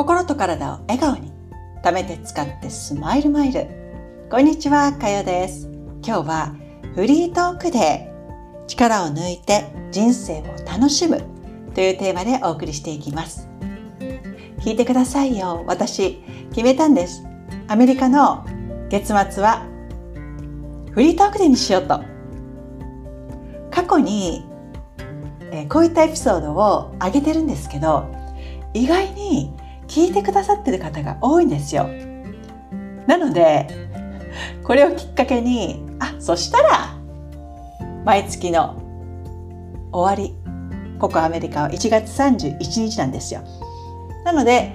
心と体を笑顔に貯めて使ってスマイルマイル。こんにちはかよです。今日はフリートークで力を抜いて人生を楽しむというテーマでお送りしていきます。聞いてくださいよ。私決めたんです。アメリカの月末はフリートークデーにしようと。過去にこういったエピソードを上げてるんですけど意外に聞いてくださってる方が多いんですよ。なのでこれをきっかけにあそしたら毎月の終わりここアメリカは1月31日なんですよ。なので、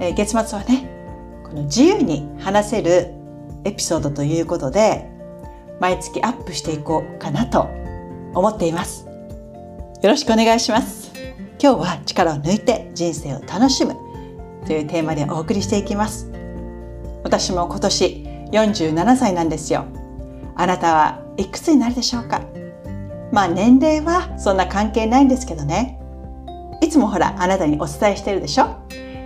え月末はねこの自由に話せるエピソードということで毎月アップしていこうかなと思っています。よろしくお願いします。今日は力を抜いて人生を楽しむというテーマでお送りしていきます。私も今年47歳なんですよ。あなたはいくつになるでしょうか？まあ年齢はそんな関係ないんですけどね。いつもほらあなたにお伝えしてるでしょ？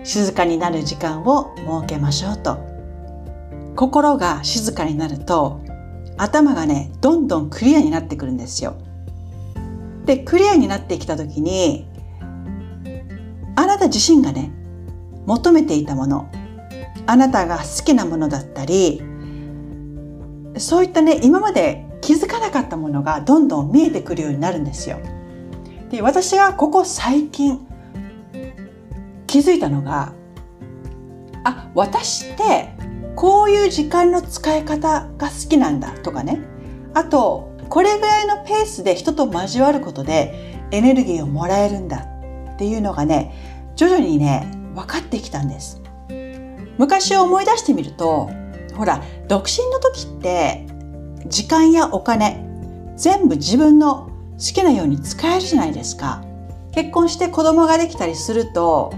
静かになる時間を設けましょうと。心が静かになると頭がねどんどんクリアになってくるんですよ。でクリアになってきた時にあなた自身がね求めていたものあなたが好きなものだったりそういったね今まで気づかなかったものがどんどん見えてくるようになるんですよ。で私がここ最近気づいたのがあ私ってこういう時間の使い方が好きなんだとかねあとこれぐらいのペースで人と交わることでエネルギーをもらえるんだっていうのがね徐々にね分かってきたんです昔を思い出してみるとほら独身の時って時間やお金全部自分の好きなように使えるじゃないですか結婚して子供ができたりすると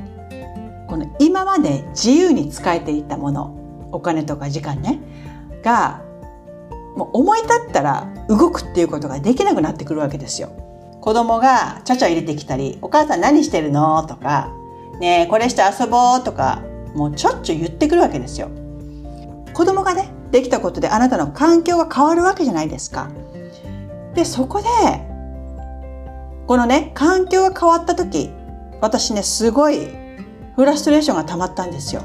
この今まで自由に使えていたものお金とか時間ねがもう思い立ったら動くっていうことができなくなってくるわけですよ。子供がちゃちゃ入れてきたり「お母さん何してるの?」とかねえこれして遊ぼうとかもうちょっちゅう言ってくるわけですよ。子供がねできたことであなたの環境が変わるわけじゃないですか。でそこでこのね環境が変わった時私ねすごいフラストレーションが溜まったんですよ。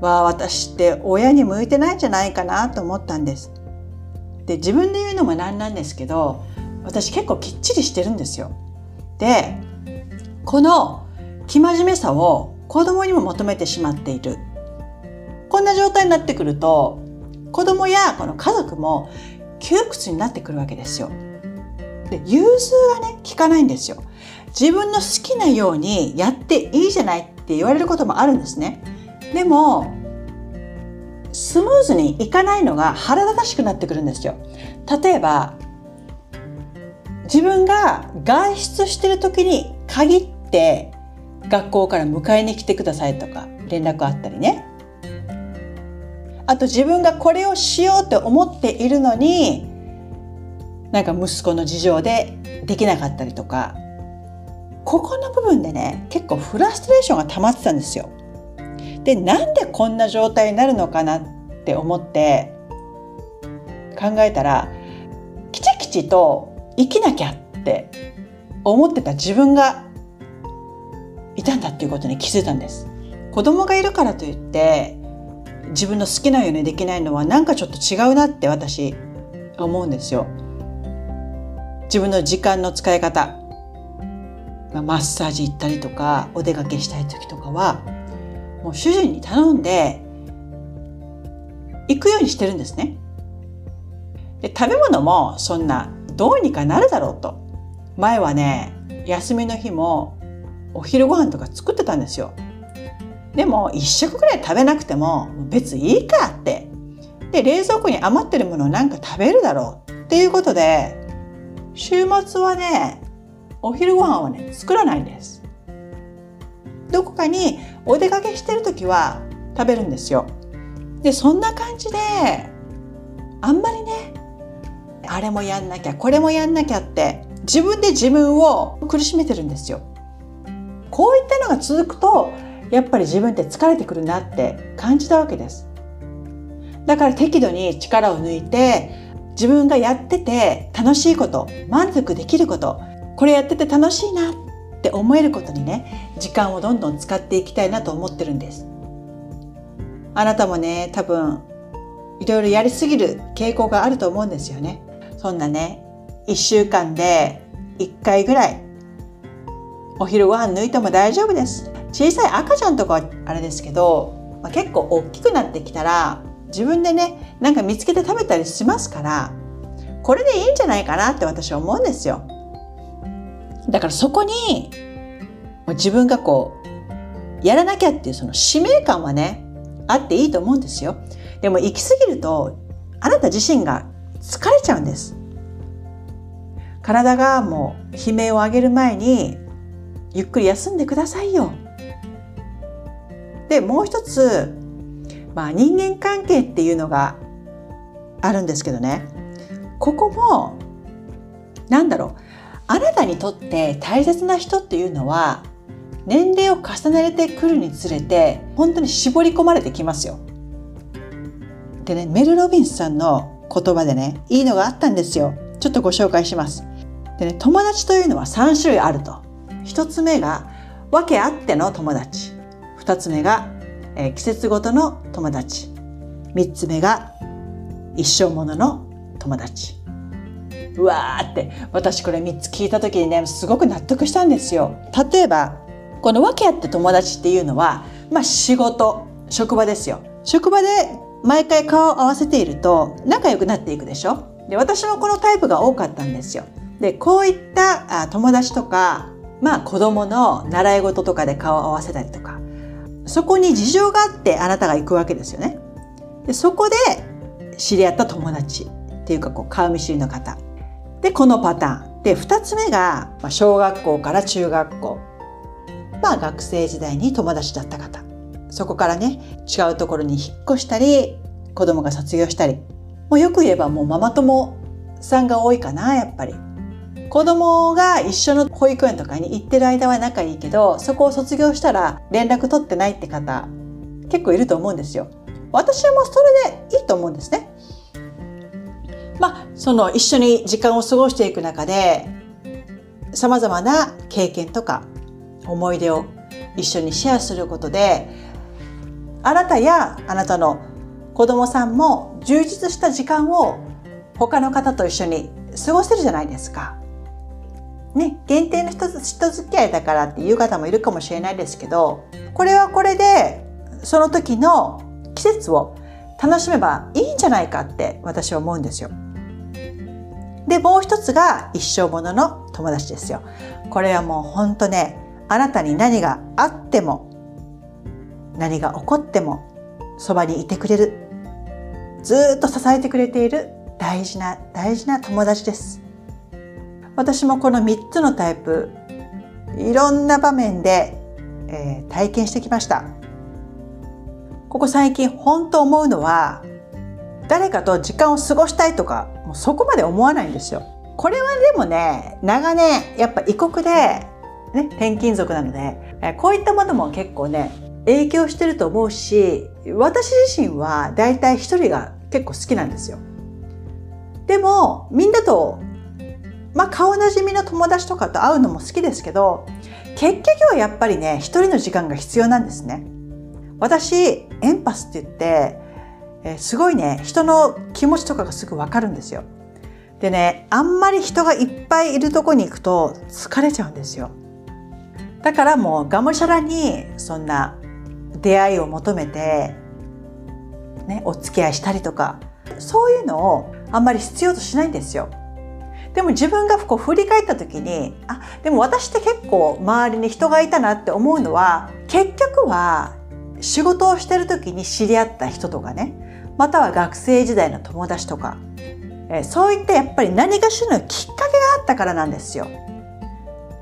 わあ私って親に向いてないんじゃないかなと思ったんです。で自分で言うのもなんなんですけど私結構きっちりしてるんですよ。でこの生真面目さを子供にも求めてしまっているこんな状態になってくると子供やこの家族も窮屈になってくるわけですよ。で融通がね効かないんですよ。自分の好きなようにやっていいじゃないって言われることもあるんですね。でもスムーズにいかないのが腹立たしくなってくるんですよ。例えば自分が外出してる時に限って学校から迎えに来てくださいとか連絡あったりねあと自分がこれをしようって思っているのになんか息子の事情でできなかったりとかここの部分でね結構フラストレーションが溜まってたんですよ。でなんでこんな状態になるのかなって思って考えたらきちきちと生きなきゃって思ってた自分がいたんだっていうことに気づいたんです。子供がいるからといって自分の好きなようにできないのはなんかちょっと違うなって私思うんですよ。自分の時間の使い方マッサージ行ったりとかお出かけしたい時とかはもう主人に頼んで行くようにしてるんですね。で食べ物もそんなどうにかなるだろうと。前はね休みの日もお昼ご飯とか作ってたんですよ。でも1食ぐらい食べなくても別にいいかって。で冷蔵庫に余ってるものをなんか食べるだろう。っていうことで週末はねお昼ご飯はね作らないんです。どこかにお出かけしてる時は食べるんですよ。でそんな感じであんまりねあれもやんなきゃこれもやんなきゃって自分で自分を苦しめてるんですよ。こういったのが続くとやっぱり自分って疲れてくるなって感じたわけです。だから適度に力を抜いて自分がやってて楽しいこと満足できることこれやってて楽しいなって思えることにね時間をどんどん使っていきたいなと思ってるんです。あなたもね多分いろいろやりすぎる傾向があると思うんですよね。そんなね1週間で1回ぐらいお昼ご飯抜いても大丈夫です。小さい赤ちゃんとかはあれですけど、まあ、結構大きくなってきたら自分でねなんか見つけて食べたりしますからこれでいいんじゃないかなって私は思うんですよ。だからそこに自分がこうやらなきゃっていうその使命感はねあっていいと思うんですよ。でも行き過ぎるとあなた自身が疲れちゃうんです。体がもう悲鳴を上げる前にゆっくり休んでくださいよでもう一つ、まあ、人間関係っていうのがあるんですけどねここもなんだろうあなたにとって大切な人っていうのは年齢を重ねてくるにつれて本当に絞り込まれてきますよ。でねメル・ロビンスさんの言葉でねいいのがあったんですよ。ちょっとご紹介します。でね友達というのは3種類あると。1つ目が訳あっての友達。2つ目が、えー、季節ごとの友達。3つ目が一生ものの友達。うわーって私これ3つ聞いた時にねすごく納得したんですよ。例えばこの訳あって友達っていうのはまあ仕事職場ですよ。職場で毎回顔を合わせていると仲良くなっていくでしょ。で私もこのタイプが多かったんですよ。でこういった友達とかまあ子供の習い事とかで顔を合わせたりとかそこに事情があってあなたが行くわけですよね。でそこで知り合った友達っていうかこう顔見知りの方。でこのパターン。で2つ目が、まあ、小学校から中学校。まあ学生時代に友達だった方。そこからね違うところに引っ越したり子供が卒業したり。もうよく言えばもうママ友さんが多いかなやっぱり。子供が一緒の保育園とかに行ってる間は仲いいけどそこを卒業したら連絡取ってないって方結構いると思うんですよ。私はもうそれでいいと思うんですね。まあその一緒に時間を過ごしていく中でさまざまな経験とか思い出を一緒にシェアすることであなたやあなたの子供さんも充実した時間を他の方と一緒に過ごせるじゃないですか。ね、限定の人人付き合いだからっていう方もいるかもしれないですけどこれはこれでその時の季節を楽しめばいいんじゃないかって私は思うんですよ。でもう一つが一生ものの友達ですよ。これはもうほんとねあなたに何があっても何が起こってもそばにいてくれるずっと支えてくれている大事な大事な友達です。私もこの3つのタイプいろんな場面で、えー、体験してきました。ここ最近本当思うのは誰かと時間を過ごしたいとかもうそこまで思わないんですよ。これはでもね長年やっぱ異国で、ね、転勤族なのでこういったものも結構ね影響してると思うし私自身はだいたい一人が結構好きなんですよ。でもみんなとまあ顔なじみの友達とかと会うのも好きですけど結局はやっぱりね一人の時間が必要なんですね。私エンパスって言って、え、すごいね人の気持ちとかがすぐ分かるんですよ。でねあんまり人がいっぱいいるとこに行くと疲れちゃうんですよ。だからもうがむしゃらにそんな出会いを求めて、ね、お付き合いしたりとかそういうのをあんまり必要としないんですよ。でも自分がこう振り返った時にあでも私って結構周りに人がいたなって思うのは結局は仕事をしてる時に知り合った人とかねまたは学生時代の友達とか、えそういったやっぱり何かしらのきっかけがあったからなんですよ。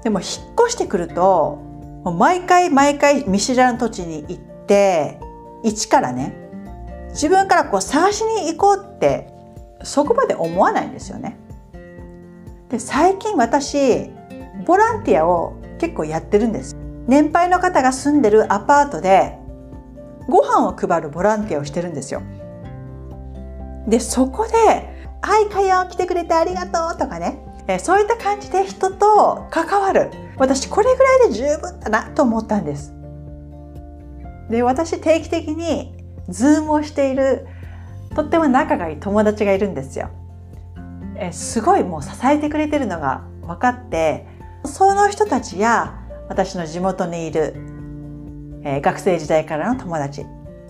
でも引っ越してくるともう毎回毎回見知らぬ土地に行って一からね自分からこう探しに行こうってそこまで思わないんですよね。で最近私ボランティアを結構やってるんです。年配の方が住んでるアパートでご飯を配るボランティアをしてるんですよ。でそこで「はいかよ来てくれてありがとう」とかね。えそういった感じで人と関わる。私これぐらいで十分だなと思ったんです。で私定期的にズームをしているとっても仲がいい友達がいるんですよ。えすごいもう支えてくれてるのが分かってその人たちや私の地元にいる、え、学生時代からの友達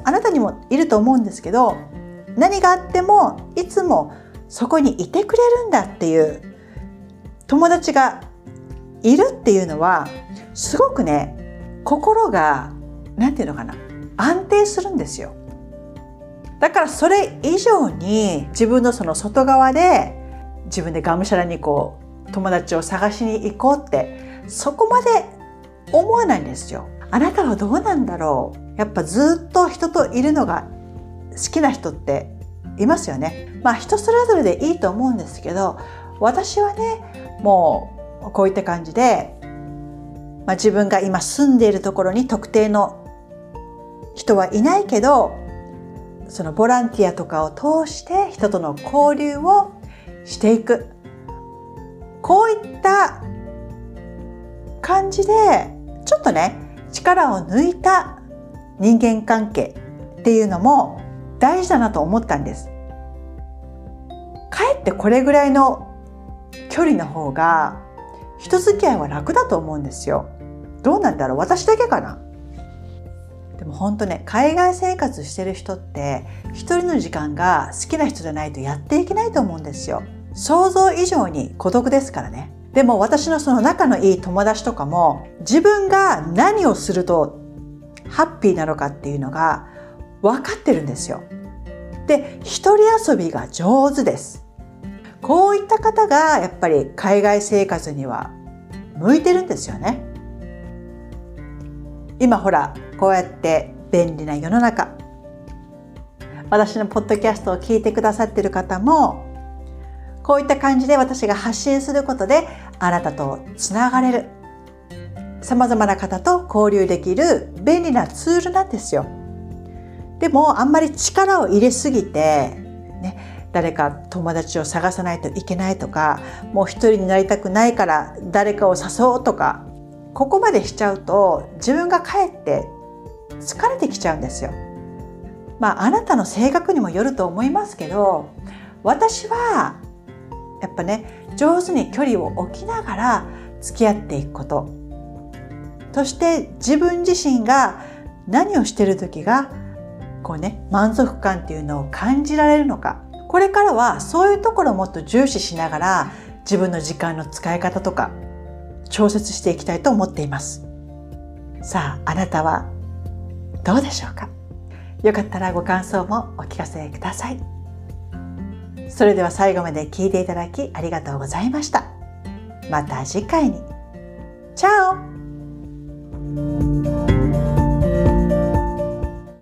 あなたにもいると思うんですけど何があってもいつもそこにいてくれるんだっていう友達がいるっていうのはすごくね心が何て言うのかな安定するんですよ。だからそれ以上に自分のその外側で自分でがむしゃらにこう友達を探しに行こうってそこまで思わないんですよ。あなたはどうなんだろう。やっぱずっと人といるのが好きな人っていますよね。まあ人それぞれでいいと思うんですけど私はねもうこういった感じで、まあ、自分が今住んでいるところに特定の人はいないけどそのボランティアとかを通して人との交流をしていくこういった感じでちょっとね力を抜いた人間関係っていうのも大事だなと思ったんです。かえってこれぐらいの距離の方が人付き合いは楽だと思うんですよ。どうなんだろう？私だけかな？でも本当ね海外生活してる人って一人の時間が好きな人じゃないとやっていけないと思うんですよ。想像以上に孤独ですからね。でも私のその仲のいい友達とかも自分が何をするとハッピーなのかっていうのが分かってるんですよ。で一人遊びが上手です。こういった方がやっぱり海外生活には向いてるんですよね。今ほらこうやって便利な世の中私のポッドキャストを聞いてくださってる方もこういった感じで私が発信することであなたとつながれる様々な方と交流できる便利なツールなんですよ。でもあんまり力を入れすぎてね誰か友達を探さないといけないとかもう一人になりたくないから誰かを誘おうとかここまでしちゃうと自分がかえって疲れてきちゃうんですよ。まああなたの性格にもよると思いますけど私はやっぱね上手に距離を置きながら付き合っていくこと。そして自分自身が何をしてる時がこうね満足感っていうのを感じられるのか。これからはそういうところをもっと重視しながら自分の時間の使い方とか調節していきたいと思っています。さああなたはどうでしょうか？よかったらご感想もお聞かせください。それでは最後まで聞いていただきありがとうございました。また次回に。チャオ。